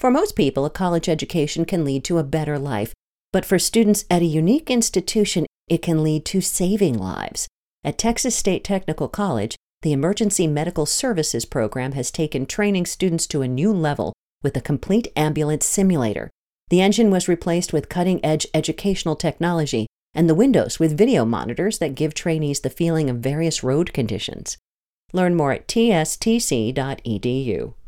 For most people, a college education can lead to a better life, but for students at a unique institution, it can lead to saving lives. At Texas State Technical College, the Emergency Medical Services program has taken training students to a new level with a complete ambulance simulator. The engine was replaced with cutting edge educational technology and the windows with video monitors that give trainees the feeling of various road conditions. Learn more at tstc.edu.